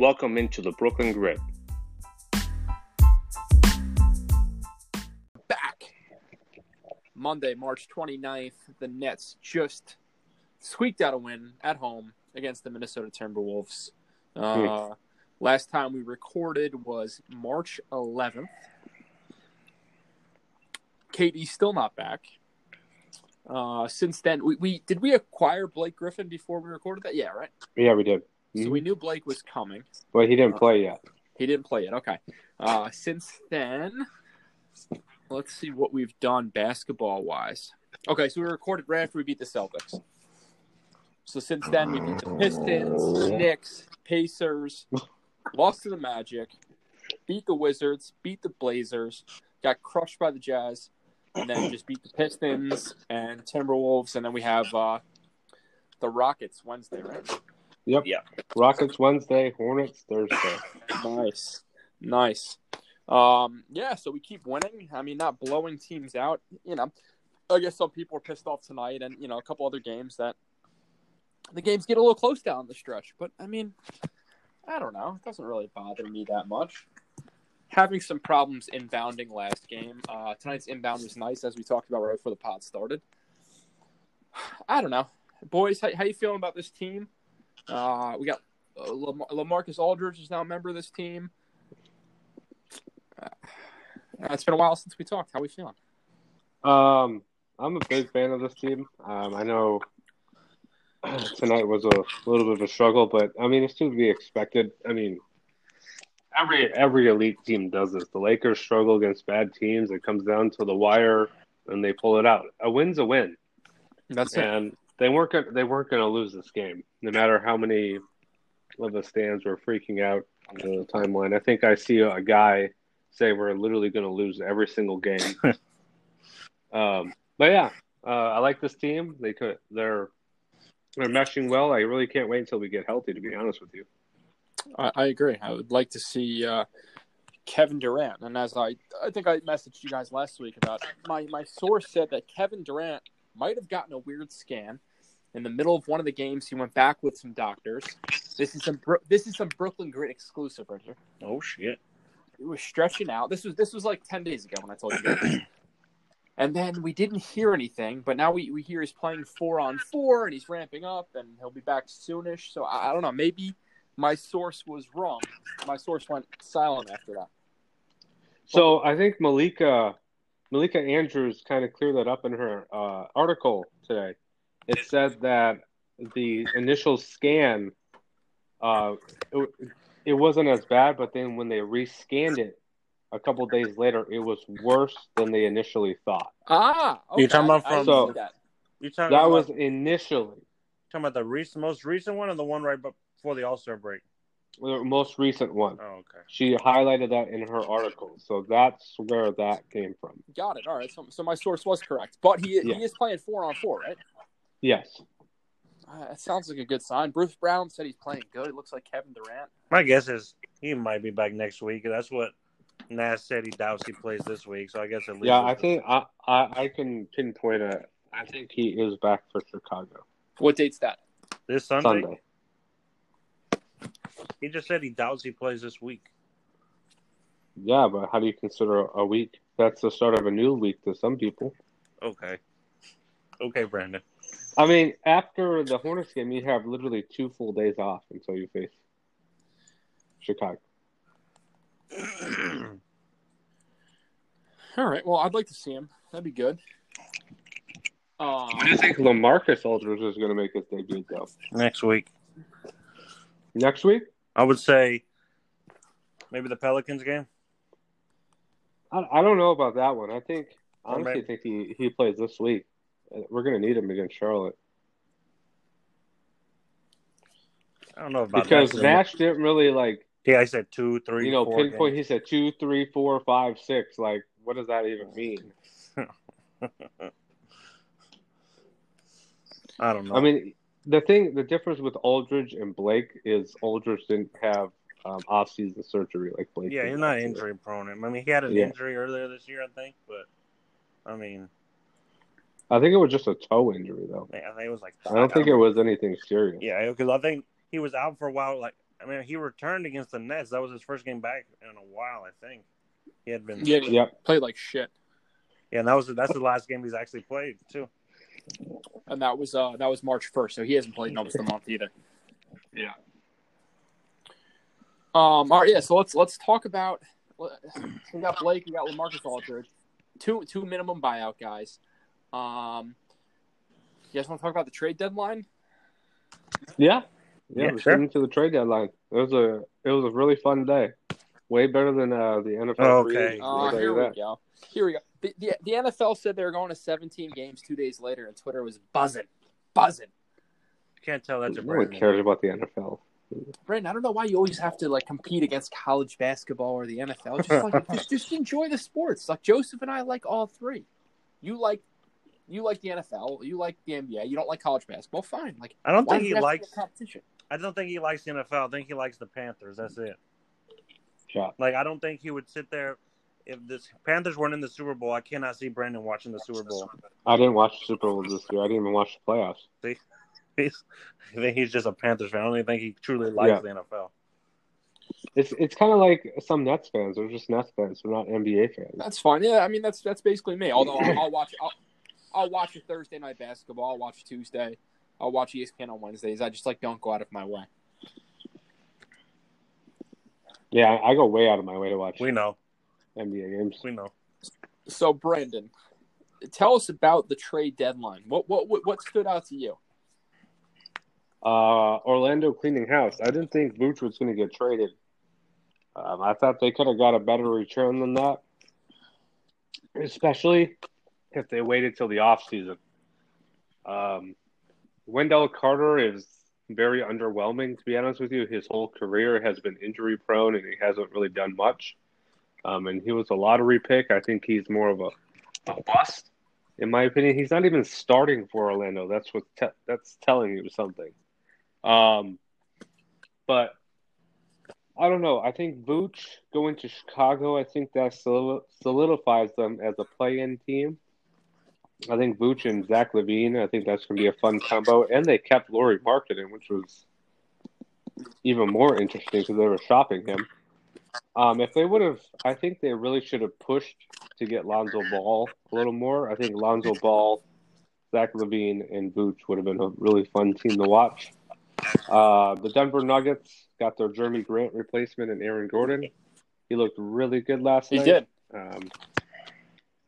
Welcome into the Brooklyn Grit. back. Monday, March 29th, the Nets just squeaked out a win at home against the Minnesota Timberwolves. Uh, last time we recorded was March 11th. KD's still not back. Uh, since then, we, we did we acquire Blake Griffin before we recorded that? Yeah, right. Yeah, we did. So Mhm. we knew Blake was coming. But he didn't play yet. He didn't play it. Okay. Uh, since then, let's see what we've done basketball wise. Okay, so we recorded right after we beat the Celtics. So since then, we beat the Pistons, Knicks, Pacers, lost to the Magic, beat the Wizards, beat the Blazers, got crushed by the Jazz, and then just beat the Pistons and Timberwolves, and then we have uh, the Rockets Wednesday, right? Yep. Yeah. Rockets Wednesday, Hornets Thursday. Nice, nice. Um, yeah, so we keep winning. I mean, not blowing teams out. You know, I guess some people are pissed off tonight, and you know, a couple other games that the games get a little close down the stretch. But I mean, I don't know. It doesn't really bother me that much. Having some problems inbounding last game. Uh, tonight's inbound was nice, as we talked about right before the pod started. I don't know, boys. How, how you feeling about this team? Uh, we got uh, Lam- LaMarcus Aldridge is now a member of this team. Uh, it's been a while since we talked. How are we feeling? Um, I'm a big fan of this team. Um, I know tonight was a little bit of a struggle, but I mean it's to be expected. I mean, every every elite team does this. The Lakers struggle against bad teams. It comes down to the wire, and they pull it out. A win's a win, That's it. and they weren't gonna, they weren't going to lose this game, no matter how many of the stands were freaking out on the timeline. I think I see a guy say we're literally going to lose every single game. um, but yeah, uh, I like this team. They could they're they're meshing well. I really can't wait until we get healthy. To be honest with you. I, I agree. I would like to see uh, Kevin Durant, and as I I think I messaged you guys last week about my my source said that Kevin Durant might have gotten a weird scan in the middle of one of the games. He went back with some doctors. This is some Bro- this is some Brooklyn Grit exclusive right here. Oh shit! It was stretching out. This was this was like ten days ago when I told you guys. and then we didn't hear anything, but now we, we hear he's playing four on four and he's ramping up and he'll be back soonish. So I, I don't know. Maybe my source was wrong. My source went silent after that. So I think Malika Malika Andrews kind of cleared that up in her uh, article today. It said that the initial scan, uh, it, it wasn't as bad, but then when they rescanned it a couple days later, it was worse than they initially thought. Ah, okay. You're talking about from- see that. You talking That about, was initially talking about the recent, most recent one, or the one right before the All Star break? the most recent one. Oh, okay. She highlighted that in her article, so that's where that came from. Got it. All right. So, so my source was correct, but he Yeah. he is playing four on four, right? Yes. Uh, that sounds like a good sign. Bruce Brown said he's playing good. It looks like Kevin Durant. My guess is he might be back next week. That's what Nash said. He doubts he plays this week, so I guess at least Yeah, I think I, I, I can pinpoint a. I think he is back for Chicago What date's that? this Sunday, Sunday. He just said he doubts he plays this week. Yeah, but how do you consider a week? That's the start of a new week to some people. Okay, okay, Brandon. I mean, after the Hornets game, you have literally two full days off until you face Chicago. All right. Well, I'd like to see him. That'd be good. Um, When do you think LaMarcus Aldridge is going to make his debut, though? Next week, Next week? I would say maybe the Pelicans game. I, I don't know about that one. I think, Or honestly, maybe- think he, he plays this week. We're going to need him against Charlotte. I don't know about Because that. Nash didn't really, like, Yeah, I said two, three, you know, four pinpoint. games. He said two, three, four, five, six. Like, what does that even mean? I don't know. I mean, the thing, the difference with Aldridge and Blake is Aldridge didn't have um, off-season surgery like Blake. yeah, he's not injury prone. I mean, he had an Yeah. injury earlier this year, I think, but I mean, I think it was just a toe injury, though. I think it was like. I don't think it was anything serious. Yeah, because I think he was out for a while, like I mean, he returned against the Nets. That was his first game back in a while. I think he had been. Yeah, Yeah, played like shit, Yeah, and that was that's the last game he's actually played too. and that was uh that was March first, so he hasn't played in almost a month either. Yeah. Um. All right. Yeah. So let's let's talk about. We got Blake. We got LaMarcus Aldridge. Two two minimum buyout guys. Um. You guys want to talk about the trade deadline? Yeah. Yeah, Yeah, we're sure. getting to the trade deadline. It was a it was a really fun day. Way better than uh, the NFL. Oh, okay. agency, I'll tell here we that. go. Here we go. The, the, the NFL said they were going to 17 games two days later, and Twitter was buzzing, buzzing. I can't tell that's a No one brand. cares about the NFL. Brandon, I don't know why you always have to like compete against college basketball or the NFL. Just like just, just enjoy the sports. Like Joseph and I like all three. You like you like the NFL. You like the NBA. You don't like college basketball. Fine. Like I don't think he it have to be likes. competition. I don't think he likes the NFL. I think he likes the Panthers. That's it. Yeah. Like I don't think he would sit there if the Panthers weren't in the Super Bowl. I cannot see Brandon watching the Super Bowl. I didn't watch the Super Bowl this year. I didn't even watch the playoffs. He's, I think he's just a Panthers fan. I don't even think he truly likes Yeah. the NFL. It's it's kind of like some Nets fans. They're just Nets fans. They're not NBA fans. That's fine. Yeah, I mean that's that's basically me. Although I'll, I'll watch I'll, I'll watch a Thursday night basketball. I'll watch Tuesday. I'll watch ESPN on Wednesdays. I just like don't go out of my way. Yeah, I I go way out of my way to watch We know. NBA games. We know. So Brandon, tell us about the trade deadline. What what what, what stood out to you? Uh, Orlando cleaning house. I didn't think Vooch was going to get traded. Um, I thought they could have got a better return than that, especially if they waited till the off season. Um, Wendell Carter is very underwhelming, to be honest with you. His whole career has been injury prone, and he hasn't really done much. Um, and he was a lottery pick. I think he's more of a, a bust, in my opinion. He's not even starting for Orlando. That's what te- that's telling you something. Um, but I don't know. I think Vooch going to Chicago. I think that solidifies them as a play-in team. I think Vooch and Zach LaVine. I think that's going to be a fun combo. And they kept Lauri Markkanen, which was even more interesting because they were shopping him. Um, if they would have, I think they really should have pushed to get Lonzo Ball a little more. I think Lonzo Ball, Zach LaVine, and Vooch would have been a really fun team to watch. Uh, the Denver Nuggets got their Jerami Grant replacement in Aaron Gordon. He looked really good last He night. did. Um,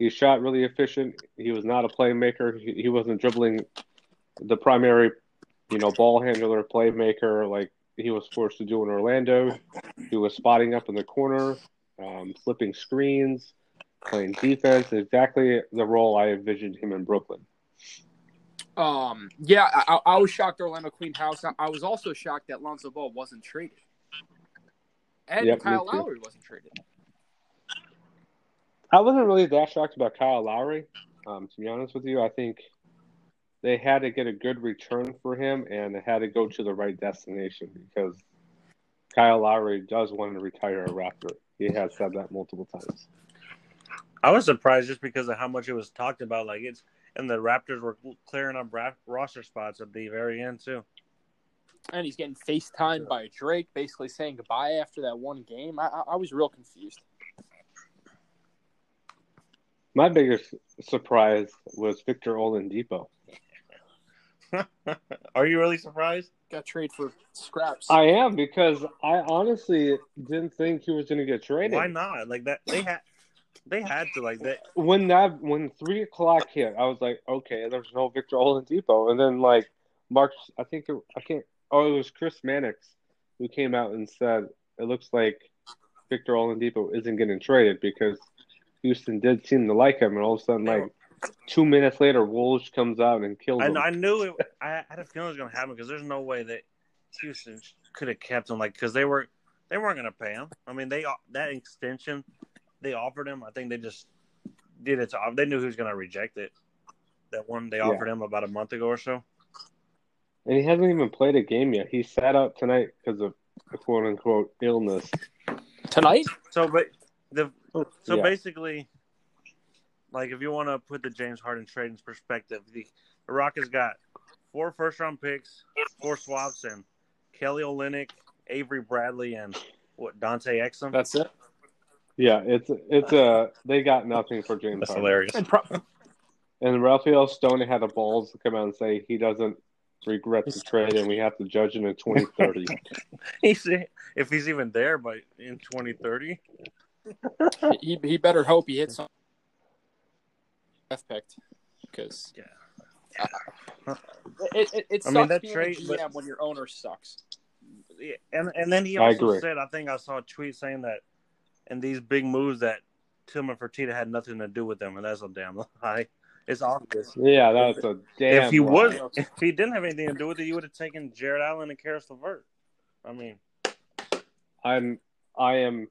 he shot really efficient. He was not a playmaker. He, he wasn't dribbling the primary, you know, ball handler, playmaker like he was forced to do in Orlando. He was spotting up in the corner, um, flipping screens, playing defense. Exactly the role I envisioned him in Brooklyn. Um, yeah, I, I was shocked Orlando cleaned house. I, I was also shocked that Lonzo Ball wasn't traded, and Yep, Kyle. Lowry wasn't traded. I wasn't really that shocked about Kyle Lowry. Um, to be honest with you, I think they had to get a good return for him and it had to go to the right destination because Kyle Lowry does want to retire a Raptor. He has said that multiple times. I was surprised just because of how much it was talked about. Like it's and the Raptors were clearing up ra- roster spots at the very end too. And he's getting FaceTimed by Drake, basically saying goodbye after that one game. I, I, I was real confused. My biggest surprise was Victor Oladipo. Are you really surprised? Got traded for scraps. I am because I honestly didn't think he was going to get traded. Why not? Like that they had they had to like that. when that when three o'clock hit, I was like, okay, there's no Victor Oladipo, and then like Mark, I think it, I can't. Oh, it was Chris Mannix who came out and said it looks like Victor Oladipo isn't getting traded because Houston did seem to like him, and all of a sudden, like two minutes later, Woj comes out and kills I, him. I knew it. I had a feeling it was going to happen because there's no way that Houston could have kept him like because they were they weren't going to pay him. I mean they that extension they offered him. I think they just did it. To, they knew he was going to reject it. That one they offered him about a month ago or so. and he hasn't even played a game yet. He sat out tonight because of a quote unquote illness. Tonight? So, but the so Yeah. basically, like if you want to put the James Harden trade in perspective, the, the Rockets got four first round picks, four swaps, and Kelly Olynyk, Avery Bradley and what Dante Exum. That's it. Yeah, it's it's a they got nothing for James That's Harden. hilarious. And pro- And Rafael Stone had the balls to come out and say he doesn't regret the trade, and we have to judge him in 2030. He's if he's even there by in 2030. He he better hope he hits some F picked because Yeah. Uh, it it, it I mean, that being trade- a GM but- when your owner sucks. And and then he I also agree. said, I think I saw a tweet saying that in these big moves that Tillman Fertitta had nothing to do with them, and that's a damn lie. It's obvious. yeah, that's a damn. if he lie. was, if he didn't have anything to do with it, you would have taken Jarrett Allen and Caris LeVert. I mean, I'm I am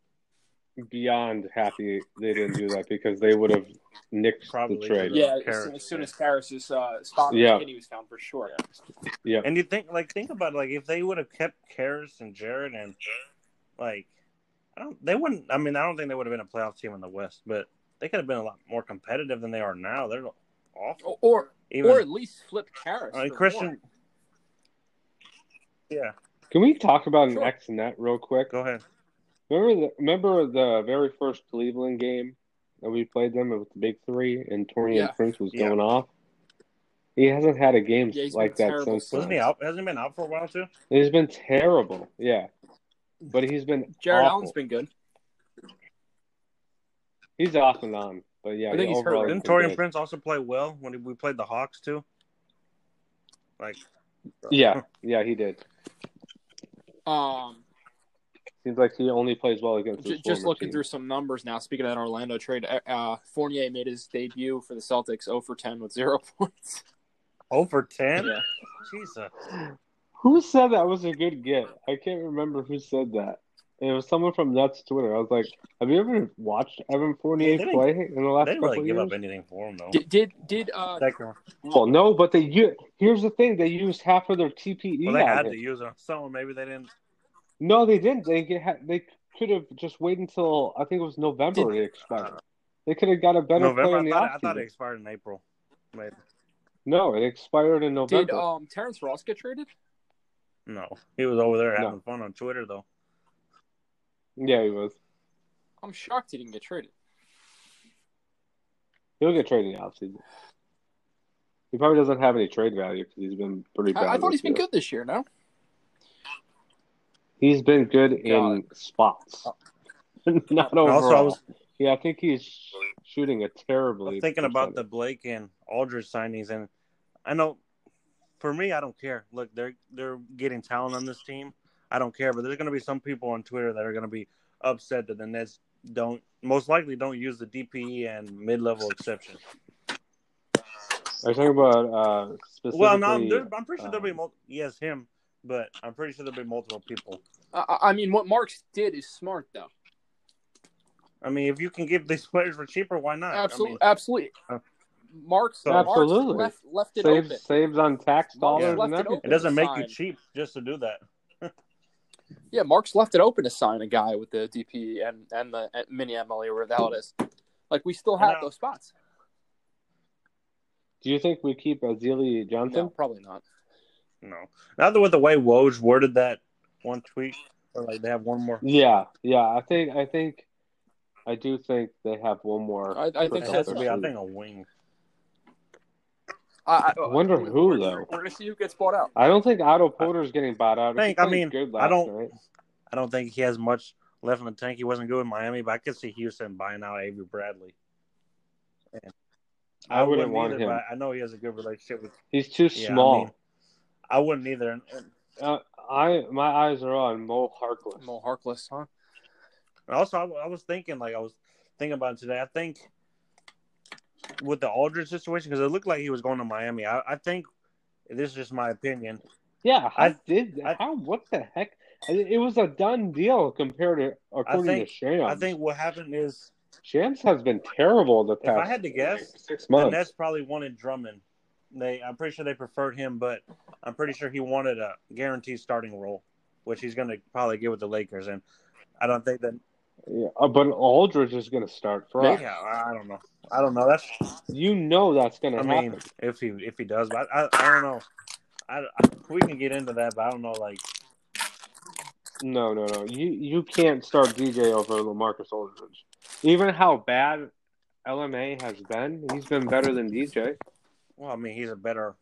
beyond happy they didn't do that because they would have nixed Probably the trade. Yeah, as Caris, soon, as soon yeah. as Caris' uh, spot Yeah. yeah. was found for sure. Yeah, and you think like think about it, like if they would have kept Caris and Jarrett and like I don't they wouldn't. I mean, I don't think they would have been a playoff team in the West, but they could have been a lot more competitive than they are now. They're awful. Or or, Even or at least flip Caris. I mean, Christian. more. Yeah, Can we talk about an Sure. X net real quick? go ahead. Remember the remember the very first Cleveland game that we played them with the big three and Taurean Yeah. Prince was Yeah. going off. He hasn't had a game Yeah, like that terrible since. since. Wasn't he out? Hasn't he been out for a while too? He's been terrible. Yeah, but he's been Jarrett awful. Allen's been good. He's off and on, but yeah, I think he's hurt. Didn't been Taurean good. Prince also play well when we played the Hawks too? Like, Yeah, yeah, he did. Um, Seems like he only plays well against his j- just looking team. through some numbers now. Speaking of that Orlando trade, uh, uh, Fournier made his debut for the Celtics 0 for 10 with zero points. over ten. Yeah. Jesus. Who said that was a good get? I can't remember who said that. It was someone from Nuts Twitter. I was like, "Have you ever watched Evan Fournier They didn't- play in the last They didn't really give years?" up anything for him though. Did did, did uh, Well, no, but they u- here's the thing: they used half of their TPE. well, they had him. to use it on someone. Maybe they didn't. No, they didn't. They get, ha- they could have just waited until I think it was November. Did- it expired. They could have got a better November. player I in the thought, I thought it offseason. expired in April. Maybe. No, it expired in November. did um Terrence Ross get traded? No, he was over there No. having fun on Twitter though. yeah, he was. I'm shocked he didn't get traded. He'll get traded in the offseason. He probably doesn't have any trade value because he's been pretty bad. I, I thought this he's been good this year. No, He's been good in spots, not overall. Also, I was yeah, I think he's shooting a terribly. I'm thinking about the. Blake and Aldridge signings, and I know for me, I don't care. Look, they're they're getting talent on this team. I don't care, but there's going to be some people on Twitter that are going to be upset that the Nets don't most likely don't use the DPE and mid level exception. Are you talking about uh, specifically? Well, no, I'm, I'm pretty sure there'll be um, mul- yes him, but I'm pretty sure there'll be multiple people. I, I- I mean what Marks did is smart though. I mean, if you can give these players for cheaper, why not? Absolutely, I mean, absolutely. uh, Marks, so- Marks Absolutely. left left it open. saves saves on tax dollars left and it it doesn't make you cheap just to do that. Yeah, Marks left it open to sign a guy with the DP and and the and mini MLE or whatever the hell it is. Like we still have those spots. Do you think we keep Alize Johnson? No, probably not. No, now that with the way Woj worded that one tweet, or like they have one more. Yeah, yeah. I think I think I do think they have one more. I, I think It has to be, I think, a wing. I, I wonder we're- who, we're- though. We're gonna see who gets bought out. I don't think Otto Porter's getting bought out. I think- I mean, good I don't- night. I don't think he has much left in the tank. He wasn't good in Miami, but I could see Houston buying out Avery Bradley. And I wouldn't want either, him. But I know he has a good relationship with. He's too Yeah, I small. mean, I wouldn't either. And, and uh, I my eyes are on Mo Harkless. Mo Harkless, huh? also, I, I was thinking, like I was thinking about it today. I think with the Aldridge situation, because it looked like he was going to Miami. I, I think this is just my opinion. Yeah, I, I- did. I- how? What the heck? It was a done deal compared to according think- to Shams. I think what happened is, Shams has been terrible the past. if. I had to guess, six the months. Nets probably wanted Drummond. They, I'm pretty sure they preferred him, but I'm pretty sure he wanted a guaranteed starting role, which he's going to probably get with the Lakers. And I don't think that. Yeah, uh, but Aldridge is going to start fresh. Yeah, I don't know. I don't know. That's. You know that's going to I happen. mean, if he if he does, but I, I, I don't know. I, I we can get into that, but I don't know. Like, No, no, no. You you can't start DJ over LaMarcus Aldridge. Even how bad LMA has been, he's been better than DJ. Well, I mean, he's a better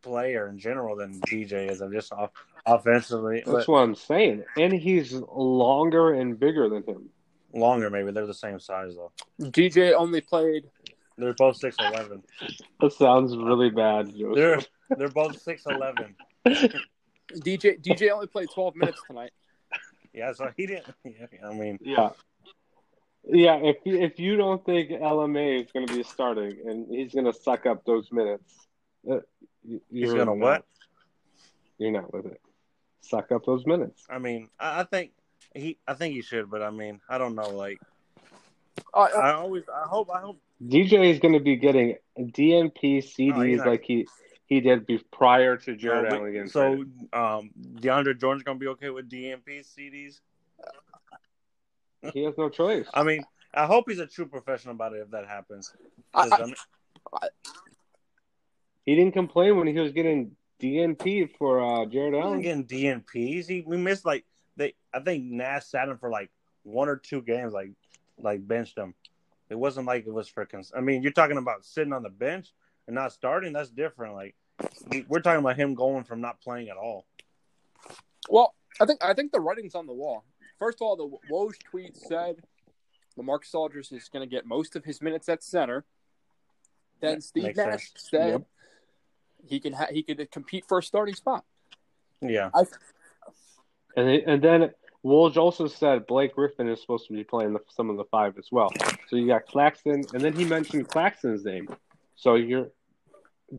player in general than DJ is. I'm just off offensively. That's but what I'm saying. And he's longer and bigger than him. longer, maybe they're the same size though. DJ only played. They're both six eleven. That sounds really bad. Joseph. They're they're both six eleven. DJ DJ only played 12 minutes tonight. Yeah, so he didn't. Yeah, I mean, Yeah. Yeah, if you, if you don't think LMA is going to be starting and he's going to suck up those minutes, uh, you- he's you're gonna not- what? You're not with it. Suck up those minutes. I mean, I, I think he. I think he should, but I mean, I don't know. Like, Uh, uh, I always, I hope, I hope. DJ is going to be getting DNP CDs No, like he he did be, prior to Jarrett Allen getting so, traded. um, DeAndre Jordan's gonna be okay with DNP CDs. He has no choice. I mean, I hope he's a true professional about it if that happens. I- 'Cause, I- I He didn't complain when he was getting DNP for uh, Jarrett He wasn't Allen. getting DNPs. He we missed like they. I think Nash sat him for like one or two games, like like benched him. It wasn't like it was for. Cons- I mean, you're talking about sitting on the bench and not starting. That's different. Like we're talking about him going from not playing at all. well, I think I think the writing's on the wall. First of all, the Woj tweet said LaMarcus Aldridge is going to get most of his minutes at center. Then Yeah, Steve makes Nash sense. said Yep. he can ha- he could compete for a starting spot. Yeah, I And it, and then Woj also said Blake Griffin is supposed to be playing the, some of the five as well. So you got Claxton, and then he mentioned Claxton's name. So you're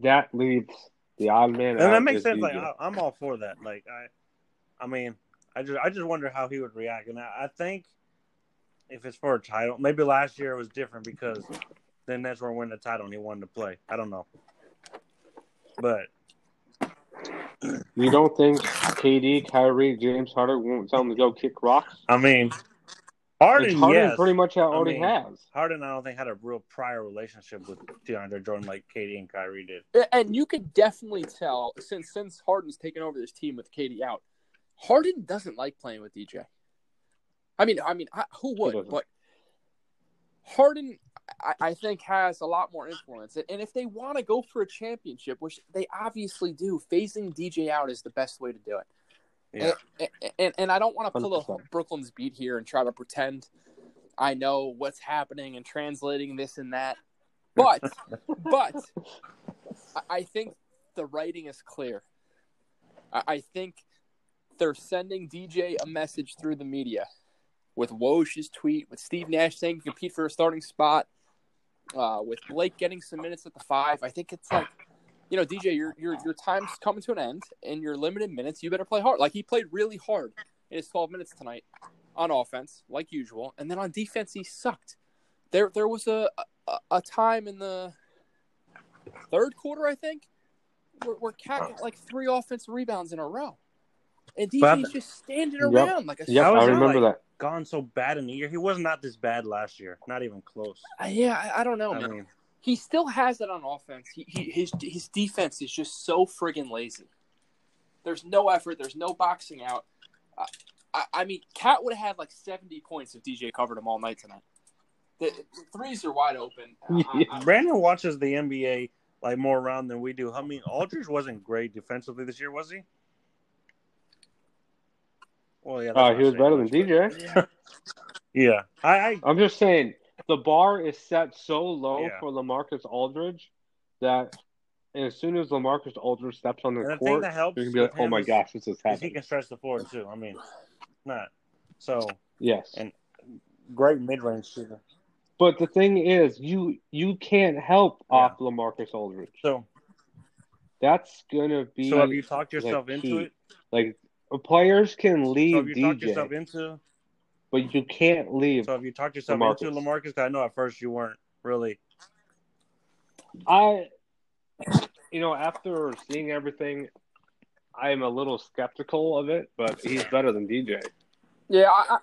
that leaves the odd man. and out that makes is sense. Like I, I'm all for that. Like I, I mean, I just I just wonder how he would react. And I, I think if it's for a title, maybe last year it was different because the Nets were winning the title and he wanted to play. I don't know, but you don't think KD, Kyrie, James Harden won't tell him to go kick rocks? I mean, Which Harden, Harden yes. pretty much already mean, has. Harden, I don't think had a real prior relationship with DeAndre Jordan like KD and Kyrie did. And you could definitely tell since since Harden's taken over this team with KD out, Harden doesn't like playing with DJ. I mean, I mean, I- who would? But Harden, I, I think, has a lot more influence. And if they want to go for a championship, which they obviously do, phasing DJ out is the best way to do it. Yeah, And, and, and I don't want to pull a 100%. Brooklyn's beat here and try to pretend I know what's happening and translating this and that. But, but I- I think the writing is clear. I I think they're sending DJ a message through the media with Woj's tweet, with Steve Nash saying compete for a starting spot, uh, with Blake getting some minutes at the five. I think it's like, you know, DJ, your your your time's coming to an end, and your limited minutes. You better play hard. Like he played really hard in his 12 minutes tonight on offense, like usual, and then on defense he sucked. There there was a a, a time in the third quarter, I think, where, where KAT got like three offensive rebounds in a row. And But- DJ's just standing Yep. around like a Yep, How I remember like- that. gone so bad in the year. He was not this bad last year. Not even close. Uh, yeah, I, I don't know, I man. mean, he still has it on offense. He, he his his defense is just so friggin' lazy. There's no effort. There's no boxing out. Uh, I, I mean, KAT would have had like 70 points if DJ covered him all night tonight. The, the threes are wide open. I- I- Brandon watches the NBA like more around than we do. I mean, Aldridge wasn't great defensively this year, was he? Well, yeah. that's Uh, he was better than much, but- DJ. Yeah, I, I I'm just saying the bar is set so low Yeah. for LaMarcus Aldridge that as soon as LaMarcus Aldridge steps on the And the court, that helps you're gonna be like, "Oh my is- gosh, this is is he can stretch the floor too. I mean, not so Yes, And- great mid range shooter. but the thing is, you you can't help Yeah. off LaMarcus Aldridge. So, That's gonna be so have you talked like, yourself into key. it? like players can So leave have you talked DJ, yourself into? but you can't leave. So if you talked yourself LaMarcus. into LaMarcus? 'Cause I know at first you weren't really. I, you know, after seeing everything, I am a little skeptical of it, but he's better than DJ, yeah, I, I,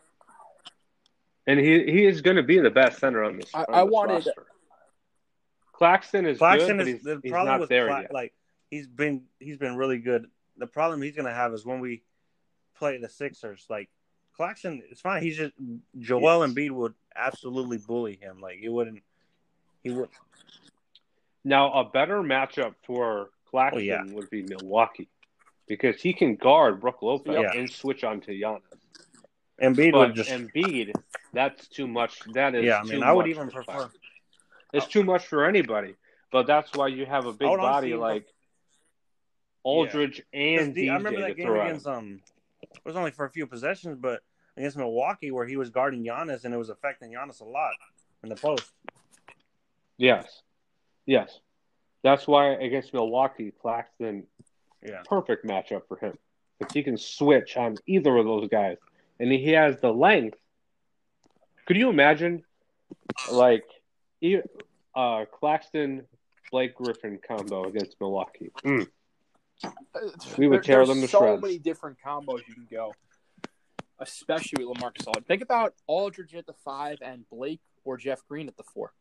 and he he is going to be the best center on this. I- on I wanted- roster. Claxton is Claxton good, is but he's, the he's problem not with there Cla- yet. like he's been he's been really good. The problem he's gonna have is when we play the Sixers. Like Claxton, it's fine. He's just Joel Embiid would absolutely bully him. Like he wouldn't. He would. Now, a better matchup for Claxton Oh, yeah. would be Milwaukee because he can guard Brooke Lopez Yeah. and switch onto Giannis. Embiid But would just. Embiid, that's too much. That is yeah, I mean, I would even prefer. Claxton. It's too much for anybody. But that's why you have a big I would honestly body like Aldridge 'cause and DJ I remember to that game against um. It was only for a few possessions, but against Milwaukee, where he was guarding Giannis, and it was affecting Giannis a lot in the post. Yes, yes. That's why against Milwaukee, Claxton Yeah, perfect matchup for him. If he can switch on either of those guys, and he has the length. Could you imagine, like, uh, Claxton Blake Griffin combo against Milwaukee? Mm. We would There- tear there's them to so shreds. So many different combos you can go, especially with LaMarcus Aldridge. Think about Aldridge at the five and Blake or Jeff Green at the four.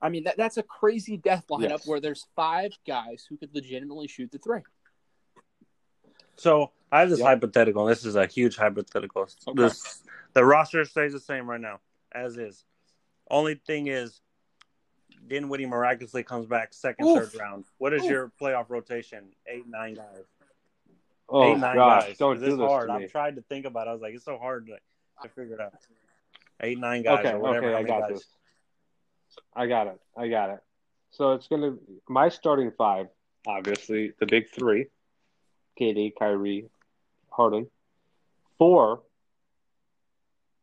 I mean, that, that's a crazy death lineup Yes. where there's five guys who could legitimately shoot the three. So I have this Yeah. hypothetical. This is a huge hypothetical. Okay. This the roster stays the same right now, as is. Only thing is, Dinwiddie miraculously comes back second, Oof. third round. What is Oof. your playoff rotation? Eight, nine guys. Oh Eight, nine gosh, guys. don't this do this hard. to me. I've tried to think about. it. I was like, it's so hard to, to figure it out. Eight, nine guys, Okay, or whatever. okay, I got guys. this. I got it. I got it. So it's gonna my starting five, obviously the big three: KD, Kyrie, Harden. Four.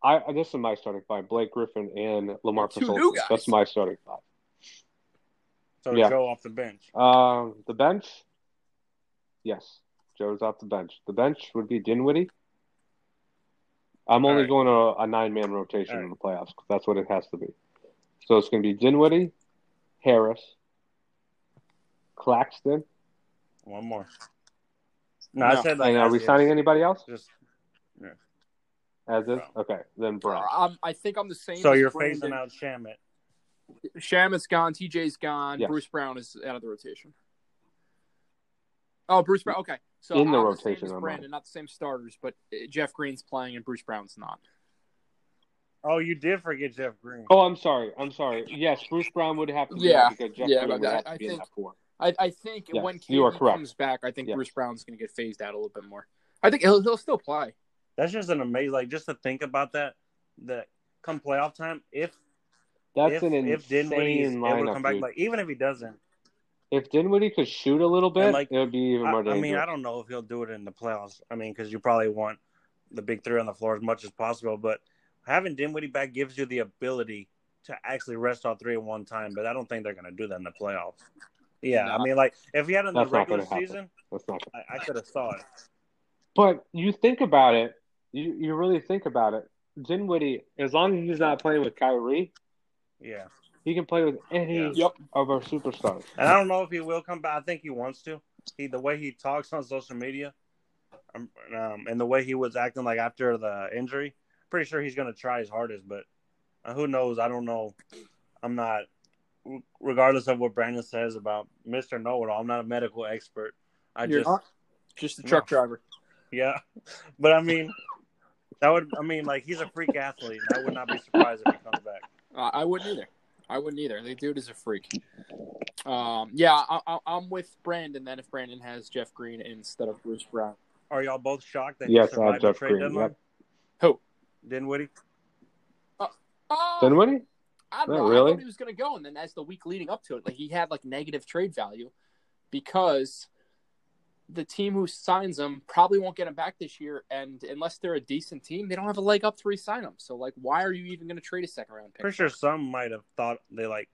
I this is my starting five: Blake Griffin and Lamar Two new guys. That's my starting five. So Yeah. Joe off the bench. Um, the bench. Yes, Joe's off the bench. The bench would be Dinwiddie. I'm only right. going to a nine man rotation All in the playoffs 'cause that's what it has to be. So it's going to be Dinwiddie, Harris, Claxton. One more. No, I said like. and are as we is. signing anybody else? Just As is? Okay, then Brown. I think I'm the same. so as you're Brandon. phasing out Shamet. Shamet's gone. TJ's gone. Yes. Bruce Brown is out of the rotation. Oh, Bruce Brown. Okay, so In the rotation same as on Brandon, not the same starters, but uh, Jeff Green's playing and Bruce Brown's not. Oh, you did forget Jeff Green. Oh, I'm sorry. I'm sorry. Yes, Bruce Brown would have to be Yeah, there because Jeff yeah, Green would I- have to I be in think- that four. I, I think Yes, when you are KD correct. comes back, I think Yes. Bruce Brown's going to get phased out a little bit more. I think he'll he'll still play. That's just an amazing. Like just to think about that. That come playoff time, if That's if, an if insane able to lineup, come back, dude. like even if he doesn't, If Dinwiddie could shoot a little bit, like, it would be even I, more I dangerous. mean, I don't know if he'll do it in the playoffs. I mean, because you probably want the big three on the floor as much as possible. But having Dinwiddie back gives you the ability to actually rest all three at one time. But I don't think they're going to do that in the playoffs. Yeah, I mean, like if he had it in the regular season, That's not. I, I could have saw it. But you think about it. You you really think about it. Dinwiddie, as long as he's not playing with Kyrie, Yeah, he can play with any Yeah. Of our superstars. and I don't know if he will come back. I think he wants to. He the way he talks on social media, um, um, and the way he was acting like after the injury, pretty sure he's going to try his hardest. But uh, who knows? I don't know. I'm not. Regardless of what Brandon says about Mister Know It All, I'm not a medical expert. I You're just not just a truck driver. yeah, but I mean, that would I mean like he's a freak athlete. I would not be surprised if he comes back. Uh, I wouldn't either. I wouldn't either. The dude is a freak. Um, yeah, I, I, I'm with Brandon. Then if Brandon has Jeff Green instead of Bruce Brown, Are y'all both shocked that Yes, he I have survived the trade Green, deadline? yep. who? Dinwiddie. Oh, Dinwiddie? I don't Not know. I really? thought he was going to go, and then as the week leading up to it, like he had like negative trade value because the team who signs him probably won't get him back this year, and unless they're a decent team, they don't have a leg up to re-sign him. So like, why are you even going to trade a second round pick? Pretty sure some might have thought they like,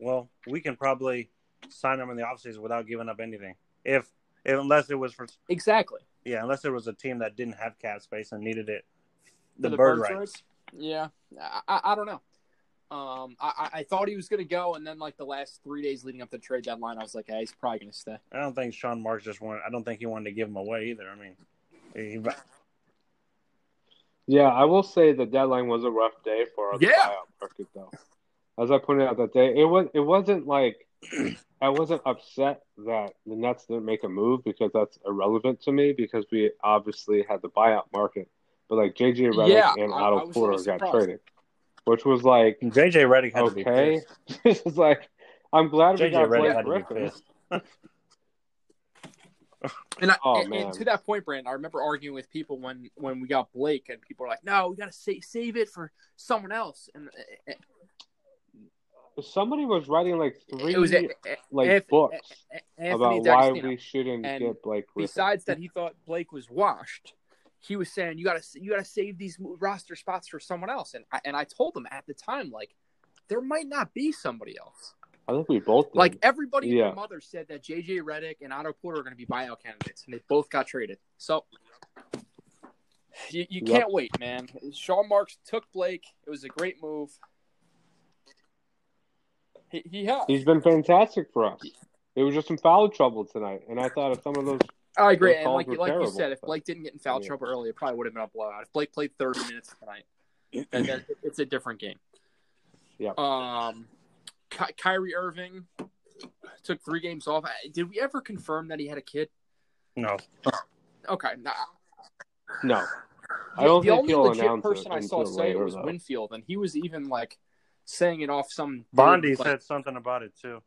well, we can probably sign him in the offseason without giving up anything. If, if unless it was for Exactly. yeah, unless there was a team that didn't have cap space and needed it, the, For bird birds rights. Yeah, I, I, I don't know. Um, I, I- I thought he was going to go, and then like the last three days leading up to the trade deadline, I was like, hey, he's probably going to stay. I don't think Sean Marks just wanted. I don't think he wanted to give him away either. I mean, he, Yeah, I will say the deadline was a rough day for the Yeah. buyout market, though. As I pointed out that day, it was it wasn't like I wasn't upset that the Nets didn't make a move because that's irrelevant to me because we obviously had the buyout market but like JJ Redick Yeah, and I- Otto I was a Porter got traded, which was like JJ Redick had to be okay. pissed. this is like I'm glad we got Redick Blake had Griffin. And, I, Oh, and, and to that point, Brandon, I remember arguing with people when when we got Blake, and people were like, "No, we got to save save it for someone else." And uh, Somebody was writing like three it was uh, like Anth- books Anthony about why we shouldn't And get Blake Griffin. Besides that, he thought Blake was washed. He was saying you got to you got to save these roster spots for someone else, and I, and I told him at the time like there might not be somebody else. I think we both did. Like everybody and Yeah. their mother said that JJ Redick and Otto Porter are going to be buyout candidates, and they both got traded. So you, you Yep. can't wait, man. Sean Marks took Blake. It was a great move. He, he has. he's been fantastic for us. It was just some foul trouble tonight, and I thought if some of those I agree, and calls like were like you said, if Blake didn't get in foul Yeah. trouble early, it probably would have been a blowout. If Blake played thirty minutes tonight, then, then it's a different game. Yeah. Um, Ky- Kyrie Irving took three games off. Did we ever confirm that he had a kid? No. Okay, nah. no, I don't the think only legit person I saw say it was though. Winfield, and he was even like saying it off some. Bondi like, said something about it too.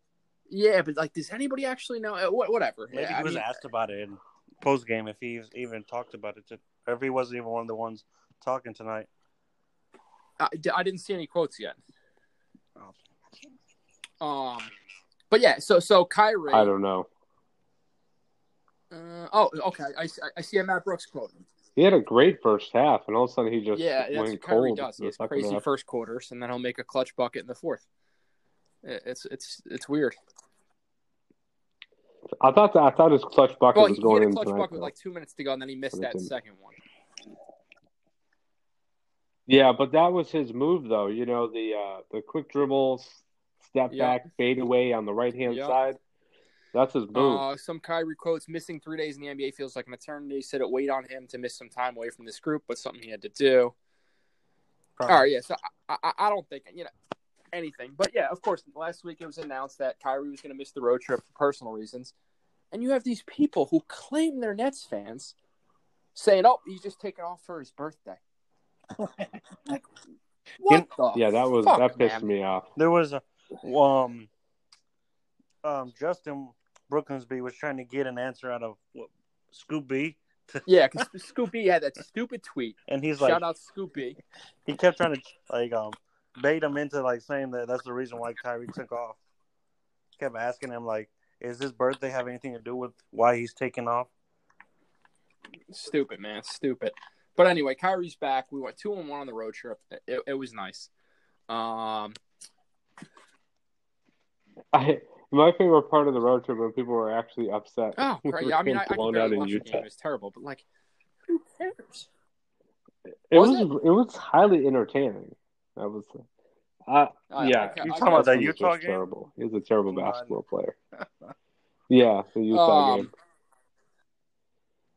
"Yeah, but like, does anybody actually know? Uh, wh- Whatever." Maybe Yeah, I he was mean, asked about it in post game if he even talked about it, to, or if he wasn't even one of the ones talking tonight. I, I didn't see any quotes yet. Um, but yeah, so so Kyrie. I don't know. Uh, oh, okay. I, I see a Matt Brooks quote. He had a great first half, and all of a sudden he just Yeah, that's went what Kyrie cold. does. He has crazy half. first quarters, and then he'll make a clutch bucket in the fourth. It- It's it's it's weird. I thought that, I thought his clutch bucket Well, he, was he going had a in clutch tonight. bucket with like two minutes to go, and then he missed that didn't. second one. Yeah, but that was his move, though. You know the uh, the quick dribbles, step Yeah. back, fade away on the right hand Yeah. side. That's his move. Uh, some Kyrie quotes: "Missing three days in the NBA feels like an eternity." Said it weighed on him to miss some time away from this group, but something he had to do. Probably. All right, yeah. So I, I, I don't think you know anything, but yeah, of course. Last week it was announced that Kyrie was going to miss the road trip for personal reasons, and you have these people who claim they're Nets fans saying, "Oh, he's just taking off for his birthday." like, what the? yeah, that was fuck, that pissed man? me off. There was a um um Justin Brookensby was trying to get an answer out of what, Scoop B, Yeah, because Scoopy had that stupid tweet. and he's like Shout out Scoopy. he kept trying to like um bait him into like saying that that's the reason why Kyrie took off. Kept asking him like, "Is his birthday have anything to do with why he's taking off?" Stupid, man. Stupid. But anyway, Kyrie's back. We went two and one on the road trip. It, it was nice. Um, I my favorite part of the road trip when people were actually upset. oh, We great. Yeah, I mean, I, I blown out in watch the Utah. game. It was terrible, but like, who cares? It Was was it? was highly entertaining. That was. Uh, I- yeah, I- You I- talking I- about that He was Utah game? terrible. He was a terrible Come on. basketball player. yeah, the Utah Um, game.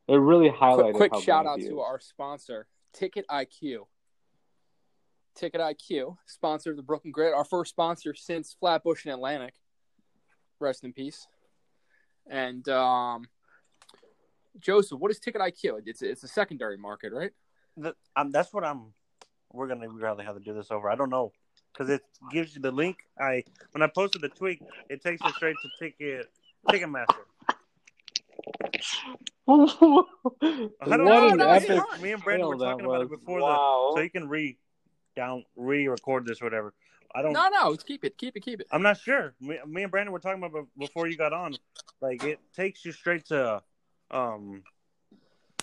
It really highlighted. Quick, quick how shout out to is. our sponsor, Ticket IQ. Ticket IQ, sponsor of the Brooklyn Grit, our first sponsor since Flatbush and Atlantic. Rest in peace. And um, Joseph, what is Ticket IQ? It's it's a secondary market, right? The, um, that's what I'm. We're gonna really have to do this over. I don't know because it gives you the link. I when I posted the tweet, it takes you straight to Ticket Ticketmaster. what don't know, an no, epic. Me and Brandon were talking about it before wow. the, so you can re down re-record this or whatever. I don't. No, no, keep it, keep it, keep it. I'm not sure. Me, me and Brandon were talking about be- before you got on. Like it takes you straight to um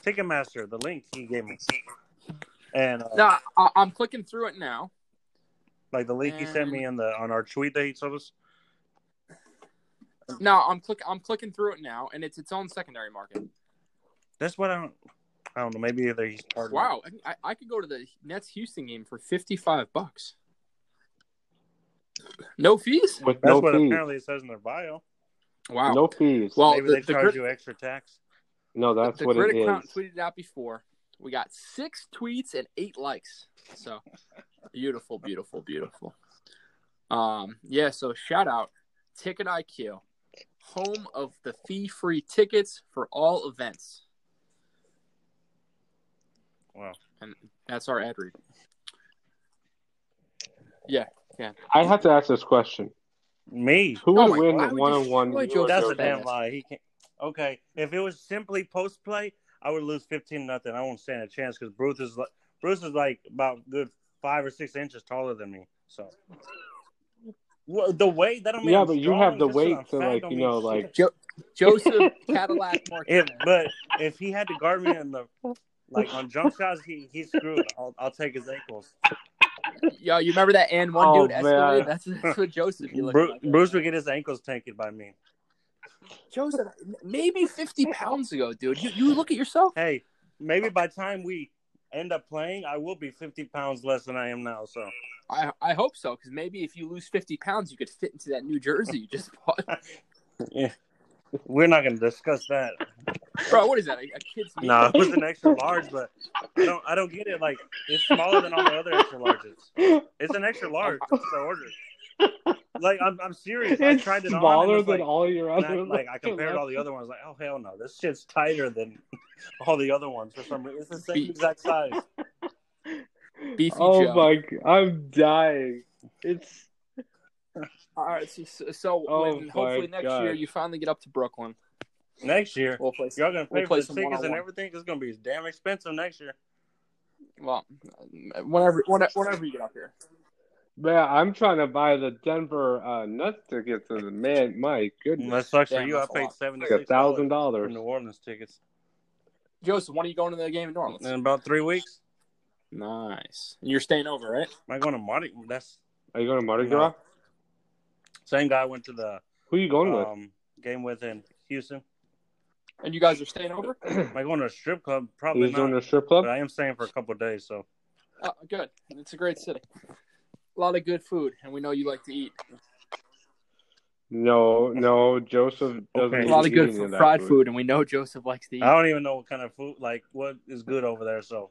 Ticketmaster, the link he gave me, and uh, No, I, I'm clicking through it now. like the link he sent me on the on our tweet that he told us. No, I'm click, I'm clicking through it now, and it's its own secondary market. That's what I don't. I don't know. Maybe either he's part. Wow, I, I could go to the Nets Houston game for 55 bucks. No fees? With That's no what fees. apparently it says in their bio. Wow. No fees. Well, Maybe the, they the charge grid, you extra tax. no, that's the what grid account tweeted out before. We got six tweets and eight likes. So beautiful, beautiful, beautiful. Um, yeah. So shout out Ticket IQ, home of the fee-free tickets for all events. Wow. and that's our ad read. Yeah, yeah. I have to ask this question: Me. Who would Oh my win God, I would one on one? That's a damn lie. He can't. Okay, if it was simply post play, I would lose fifteen nothing. I won't stand a chance because Bruce is like Bruce is like about good five or six inches taller than me. So well, the weight that don't mean Yeah, I'm but you have the weight to, like, you know, like- Jo- Joseph Cadillac If, but if he had to guard me in the like on jump shots, he he's screwed. I'll, I'll take his ankles. Yo, you remember that and one Oh, dude man. That's, that's what Joseph. You look Bruce, like. Bruce would get his ankles taken by me. Joseph, maybe fifty pounds ago, dude. You you look at yourself. Hey, maybe by the time we end up playing, I will be fifty pounds less than I am now. So I I hope so, because maybe if you lose fifty pounds, you could fit into that new jersey you just bought. yeah, we're not going to discuss that. Bro, what is that? A, a kid's? No, it was an extra large, but I don't I don't get it. Like it's smaller than all the other extra larges. It's an extra large. That's what I ordered. Like I'm I'm serious. I tried it smaller and it's than like, all your not- other. like I compared all the other ones. Like oh hell no, this shit's tighter than all the other ones for some reason. It's the same Be- exact size. Beefy Oh Joe. my! g- I'm dying. It's All right, so, so Oh when hopefully next God. year you finally get up to Brooklyn, Next year, we'll play. y'all gonna pay We'll for the some tickets and everything. It's gonna be damn expensive next year. Well, whenever whenever, whenever you get up here. Man. I'm trying to buy the Denver uh, Nuts tickets, and man, my goodness, That sucks for you. I paid lot. seventy like a six thousand dollars for dollars. New Orleans tickets Joseph, when are you going to the game in New Orleans? in about three weeks. Nice. And you're staying over, right? Am I going to Mardi? That's Are you going to Mardi No. Gras? same guy went to the Who are you going with? um, game with in Houston. And you guys are staying over? Am I going to a strip club? Probably Who's doing not. the strip club? But I am staying for a couple of days. So Oh, good. It's a great city. A lot of good food, and we know you like to eat. No, no. Joseph doesn't. Okay. A lot of good any of fried food. and we know Joseph likes to eat. I don't even know what kind of food, like what is good over there. So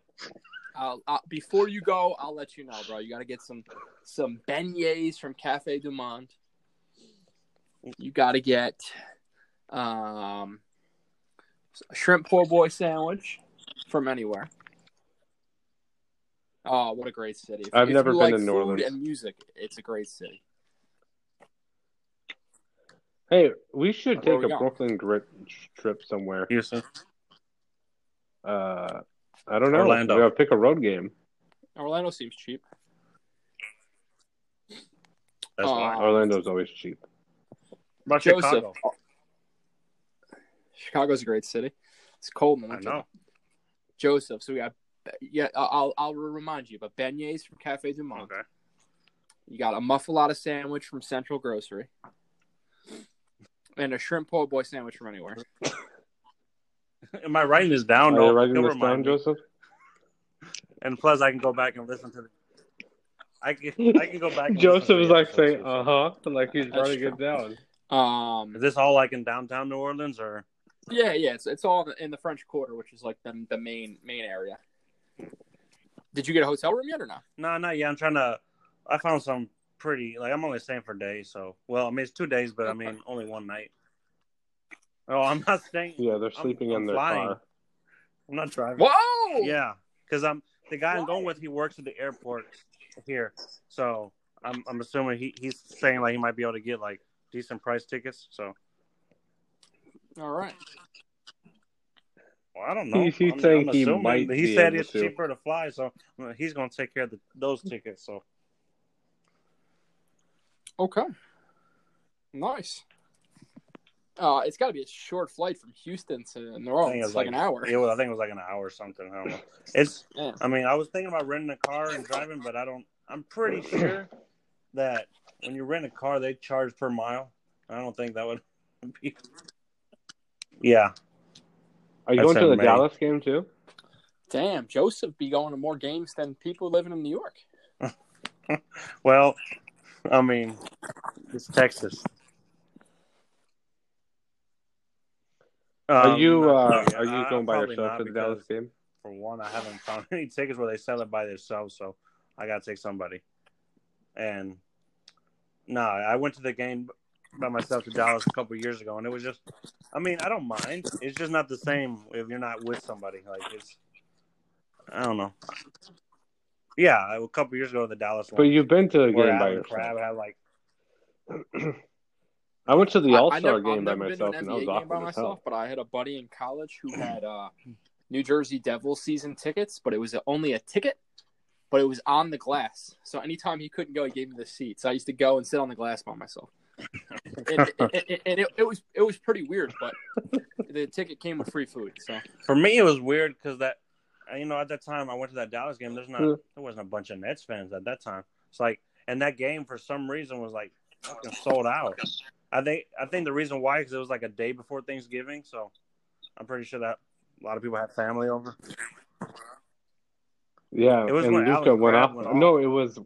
I'll, I'll, before you go, I'll let you know, bro. You got to get some some beignets from Cafe Du Monde. You got to get um, a shrimp po' boy sandwich from anywhere. Oh, what a great city! If, I've if never you been like to New food Orleans. and music. It's a great city. Hey, we should Where take we a going? Brooklyn trip trip somewhere. Houston, Uh, I don't know. Orlando. We gotta pick a road game. Orlando seems cheap. that's Uh, why. Orlando's always cheap. About Joseph, Chicago, Chicago's a great city. It's cold in the I know. Joseph. So we got yeah. I'll I'll remind you, but beignets from Cafe Du Monde. Okay. You got a muffuletta sandwich from Central Grocery, and a shrimp po' boy sandwich from anywhere. Am I writing this down? Are you No, writing this down, me. Joseph? And plus, I can go back and listen to the. I can I can go back. And Joseph is like saying, "Uh huh," like he's That's writing true. it down. Um, Is this all like in downtown New Orleans or? yeah, yeah. It's it's all in the, in the French Quarter, which is like the the main main area. Did you get a hotel room yet or not? No, not yet. I'm trying to. I found some pretty. Like I'm only staying for days, so well, I mean it's two days, but I mean only one night. Oh, I'm not staying. Yeah, they're I'm- sleeping I'm in their flying. car. I'm not driving. Whoa! Yeah, because I'm the guy I'm going with. He works at the airport here, so I'm I'm assuming he, he's saying like he might be able to get like decent price tickets. So All right. Well, I don't know. He- he's I'm, saying he might He said it's to. cheaper to fly, so uh, he's going to take care of the, those tickets. So Okay. Nice. Uh, it's got to be a short flight from Houston to New I think Orleans. it It's was like, an hour. It was, I think it was like an hour or something. I don't know. It's. Yeah. I mean, I was thinking about renting a car and driving, but I don't. I'm pretty sure that when you rent a car, they charge per mile. I don't think that would be. Yeah, Are you I going to the May. Dallas game too? Damn, Joseph be going to more games than people living in New York. Well, I mean, it's Texas. Are Um, you not uh, quite yet. are you Uh, going by yourself to the Dallas game? For one, I haven't found any tickets where they sell it by themselves, so I got to take somebody. And no, I went to the game by myself to Dallas a couple years ago, and it was just, I mean, I don't mind. It's just not the same if you're not with somebody. Like it's, I don't know. Yeah, a couple years ago, the Dallas But one. you've been to a game by Allen Crabbe yourself. had like I went to the I- All I Star never- game I've by never been myself, to and an that was NBA game by awkward as hell. myself, but I had a buddy in college who had uh, New Jersey Devils season tickets, but it was only a ticket, but it was on the glass. So anytime he couldn't go, he gave me the seat. So I used to go and sit on the glass by myself. And and- and- and it, it was it was pretty weird, but the ticket came with free food. So for me, it was weird because that you know at that time I went to that Dallas game. There's not Yeah. there wasn't a bunch of Nets fans at that time. It's like and that game for some reason was like fucking sold out. I think I think the reason why is it was like a day before Thanksgiving, so I'm pretty sure that a lot of people had family over. Yeah, It was and when Luka Allen went Crabbe went off. No, it was.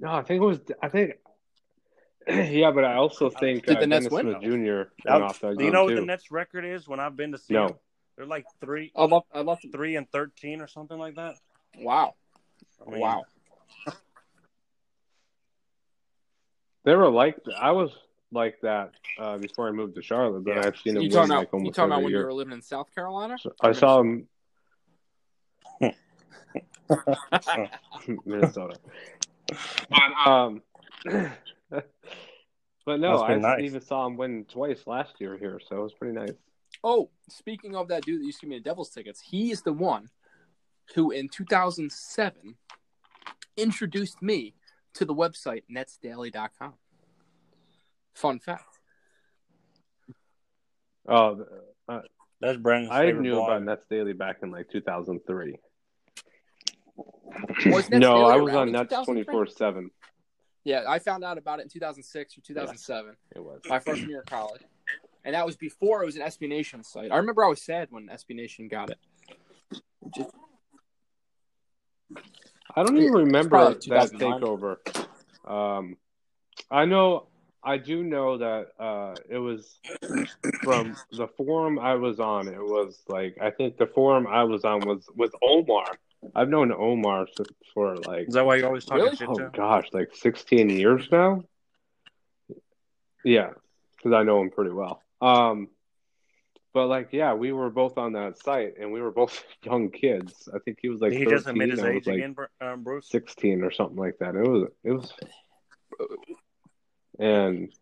No, I think it was. I think. yeah, but I also think Did uh, the Nets Dennis win? Smith Jr. went off that Do you game know what too. the Nets record is when I've been to see No. them? They're like three I love I love three and thirteen or something like that. wow I mean, wow. They were like I was like that uh, before I moved to Charlotte. Then Yeah. I've seen them You win talking like about you almost talking about every when you year. were living in South Carolina? So I saw them Minnesota. But, um, but no, I nice. even saw him win twice last year here, so it was pretty nice. Oh, speaking of that dude that used to give me the Devils tickets, he is the one who in 2007 introduced me to the website netsdaily.com. Fun fact. Oh, uh, That's Brandon's I knew blog. about Nets Daily back in like 2003. Was no, Daily I was around on in Nets 2003? 24 7. Yeah, I found out about it in 2006 or 2007, It was. my freshman year of college. And that was before it was an SB Nation site. I remember I was sad when SB Nation got it. Just- I don't even remember that takeover. Um, I know, I do know that uh, it was from the forum I was on. It was like I think the forum I was on was with Omar. I've known Omar for like Is that why you always talking Really? shit oh to? him? gosh, like sixteen years now. Yeah, because I know him pretty well. Um, but like, yeah, we were both on that site, and we were both young kids. I think he was like Did he just 13, admit his age like, again, um, Bruce? 16 or something like that. It was it was and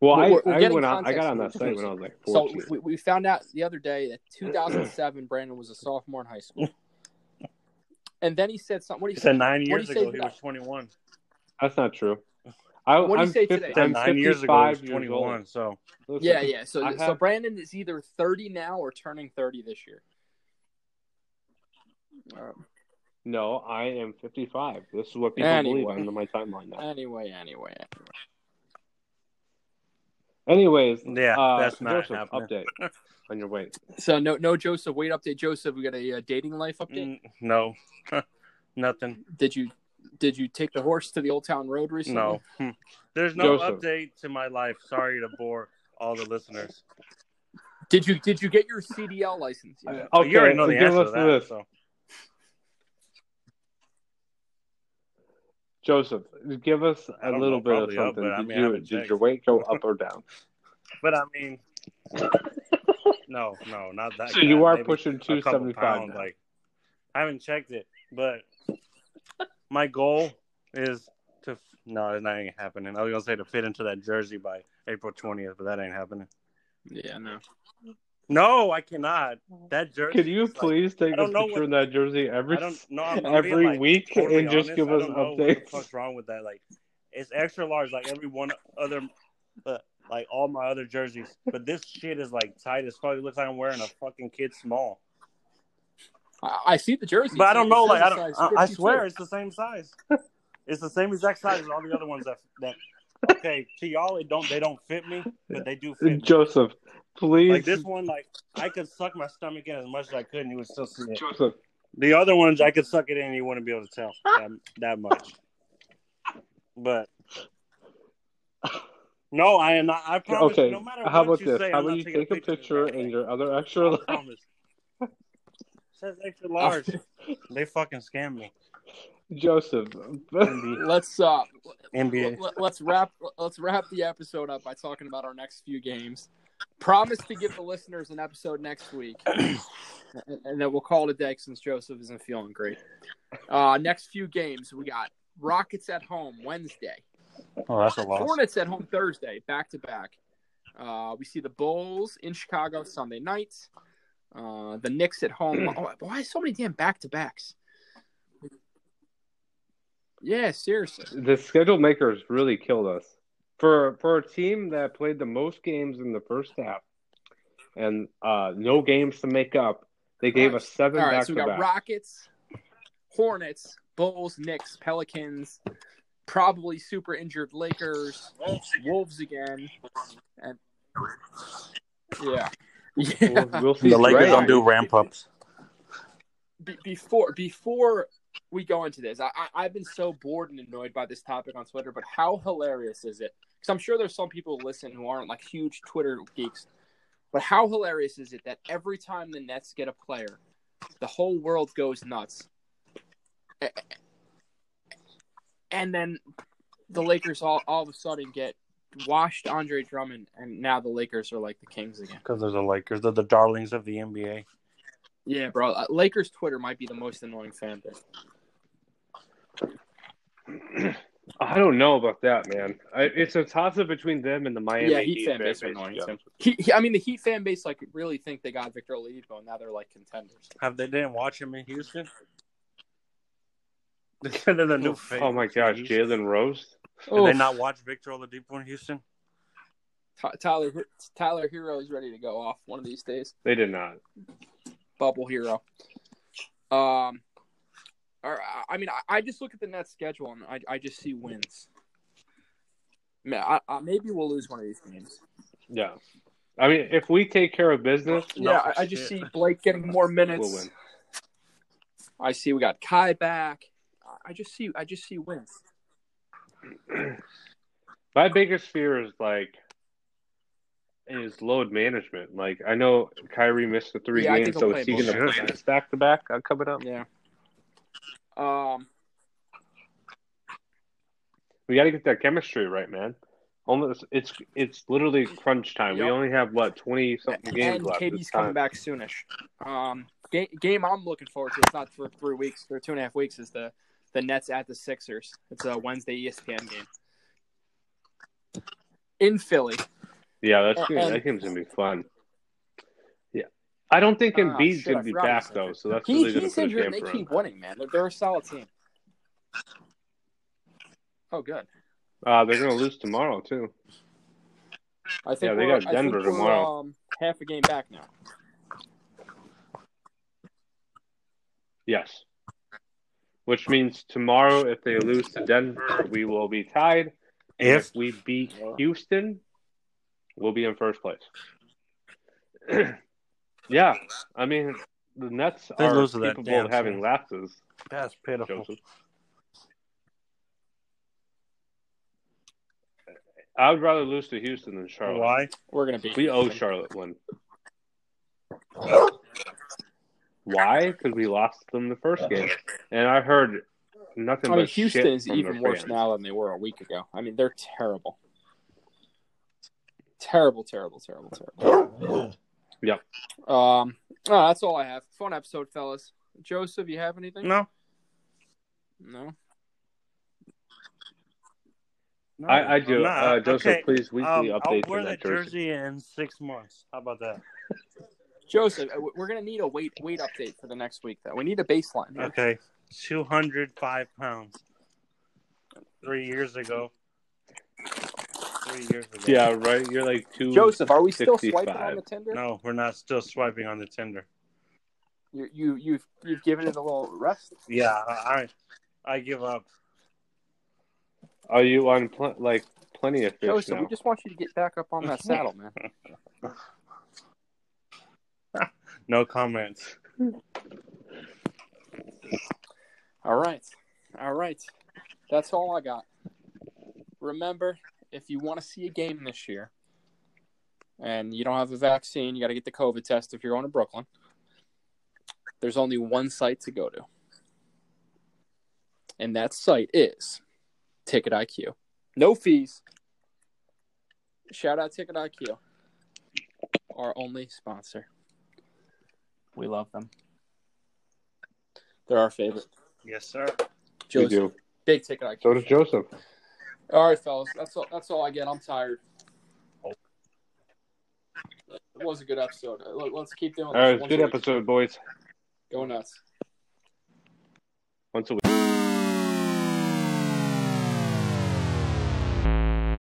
well, We're- I, we're I went on, I got on that site when I was like So we, we found out the other day that 2007 Brandon was a sophomore in high school. And then he said something. What He he said nine years do ago he was 21. That's not true. I, What do you I'm say 50, today? He I'm nine years ago he was 21. old. So Listen, Yeah, yeah. So, I so Brandon is either 30 now or turning 30 this year. Um, No, I am 55. This is what people Anyway. believe on my timeline now. anyway, anyway. Anyways, Yeah, uh, that's not Joseph, update on your weight. So no, no Joseph. Wait, update Joseph. We got a uh, dating life update. mm, no, nothing. Did you did you take the horse to the Old Town Road recently? No, Hmm. there's no Joseph. update to my life. Sorry to bore all the listeners. Did you did you get your CDL license? yet? Okay, Oh, you already know the give answer us to that. this. So. Joseph, give us a little know, bit of probably up, something. I did, mean, you, did your weight go up or down? But I mean, no, no, not that. So bad. you are Maybe pushing a couple 275. Like, I haven't checked it, but my goal is to. No, that ain't happening. I was gonna say to fit into that jersey by April twentieth, but that ain't happening. Yeah, no. No, I cannot. That jersey. Could you is like- please take a picture what- in that jersey every I don't know. I'm, I'm every like, week totally and just honest, give I us don't know what the updates? fuck's wrong with that? Like, it's extra large, like every one other, uh, like all my other jerseys. But this shit is like tight as fuck. It looks like I'm wearing a fucking kid small. I, I see the jersey. But I don't know. Like, I a don't. I, I swear, it's the same size. It's the same exact size as all the other ones that that. Okay, to y'all, it don't. They don't fit me, but they do fit me. Joseph, please. Like this one, like I could suck my stomach in as much as I could, and you would still see it. Joseph, The other ones, I could suck it in, and you wouldn't be able to tell that, that much. But no, I am not. I promise. okay. No matter How what about you this? say, How about you take a picture and your other extra? I promise. says extra large. they fucking scam me. Joseph, Let's uh NBA. let, us wrap let's wrap the episode up by talking about our next few games. promise to give the listeners an episode next week, and, and then we'll call it a day since Joseph isn't feeling great. Uh, next few games we got Rockets at home Wednesday, Oh, that's a loss. Hornets at home Thursday, back to back. Uh, we see the Bulls in Chicago Sunday night. Uh, the Knicks at home. Oh, why so many damn back to backs? Yeah, seriously. The schedule makers really killed us. For for a team that played the most games in the first half and uh, no games to make up, they gave All right. us seven All right, back so to we got back. Rockets, Hornets, Bulls, Knicks, Pelicans, probably super injured Lakers, Wolves again, and yeah, yeah. We'll, we'll see. The Lakers Right. don't do ramp ups. Be- before before we go into this, I, I I've been so bored and annoyed by this topic on Twitter. But how hilarious is it? Because I'm sure there's some people who listen who aren't like huge Twitter geeks. But how hilarious is it that every time the Nets get a player, the whole world goes nuts, A- and then the Lakers all all of a sudden get washed Andre Drummond, and now the Lakers are like the Kings again. Because they're the Lakers. They're the darlings of the NBA. Yeah, bro. Uh, Lakers Twitter might be the most annoying fan base. I don't know about that, man. I, it's a toss up between them and the Miami yeah, Heat Heat fan base are annoying be too. honest. He, he- I mean, the Heat fan base like really think they got Victor Oladipo, and now they're like contenders. Have they didn't watch him in Houston? They said they're the new face. Oh my gosh, Jalen Rose. Did they not watch Victor Oladipo in Houston? Ty- Tyler Tyler Herro is ready to go off one of these days. They did not. Bubble Herro. Um, or I mean, I, I just look at the Nets schedule and I I just see wins. Man, I, I, maybe we'll lose one of these games. Yeah. I mean, if we take care of business, Yeah, I, I just see Blake getting more minutes. we'll win. I see we got Kai back. I just see I just see wins. My biggest fear is like is load management. Like I know Kyrie missed the three Yeah, games, so is he going to Sure. play back to back coming up? Yeah. Um. We got to get that chemistry right, man. Almost, it's it's literally crunch time. We only have what twenty something games and left. KD's It's coming back soonish. Um, game, game I'm looking forward to. It's not for three weeks or two and a half weeks. Is the the Nets at the Sixers? It's a Wednesday ESPN game in Philly. Yeah, that's And- gonna, that game's gonna be fun. Yeah, I don't think Ah, Embiid's shit, gonna be back though, so that's He, really gonna he's put injured. and They damper on. keep winning, man. They're, they're a solid team. Oh, good. Uh, they're gonna lose tomorrow too. I think Yeah, they we're- got I think Denver tomorrow. Um, half a game back now. Yes. Which means tomorrow, if they lose to Denver, we will be tied. And If we beat Houston, we'll be in first place. yeah, I mean the Nets They are lose to that capable of having team. lapses. that's pitiful. Joseph. I would rather lose to Houston than Charlotte. Why? We're gonna beat. We owe Charlotte one. Why? Because we lost them the first game, and I heard nothing I mean, but Houston shit is even worse fans. now than they were a week ago. I mean, they're terrible. Terrible, terrible, terrible, terrible. Yep. Um, oh, that's all I have. Fun episode, fellas. Joseph, you have anything? No. No. no I, I do. I'm. Uh, Joseph, Okay, please weekly um, updates I'll wear on that that jersey. jersey in six months. How about that? Joseph, uh, we're gonna need a weight weight update for the next week. Though we need a baseline. here. Okay, two hundred five pounds. Three years ago. Three years ago. Yeah, right. You're like two. Joseph, are we still 65. swiping on the Tinder? No, we're not still swiping on the Tinder. You you you've you've given it a little rest. Yeah, I I give up. Are you on pl- like plenty of fish Joseph, now? we just want you to get back up on that saddle, man. No comments. All right. All right. That's all I got. Remember, if you want to see a game this year and you don't have a vaccine, you got to get the COVID test if you're going to Brooklyn. There's only one site to go to. And that site is Ticket IQ. No fees. Shout out Ticket IQ. our only sponsor. We love them. They're our favorite. Yes, sir. We do. big ticket. IQ. So does Joseph. All right, fellas. That's all. That's all I get. I'm tired. It was a good episode. Uh, let- Let's keep doing. All right, this right, once good week. episode, boys. Go nuts. Once a week.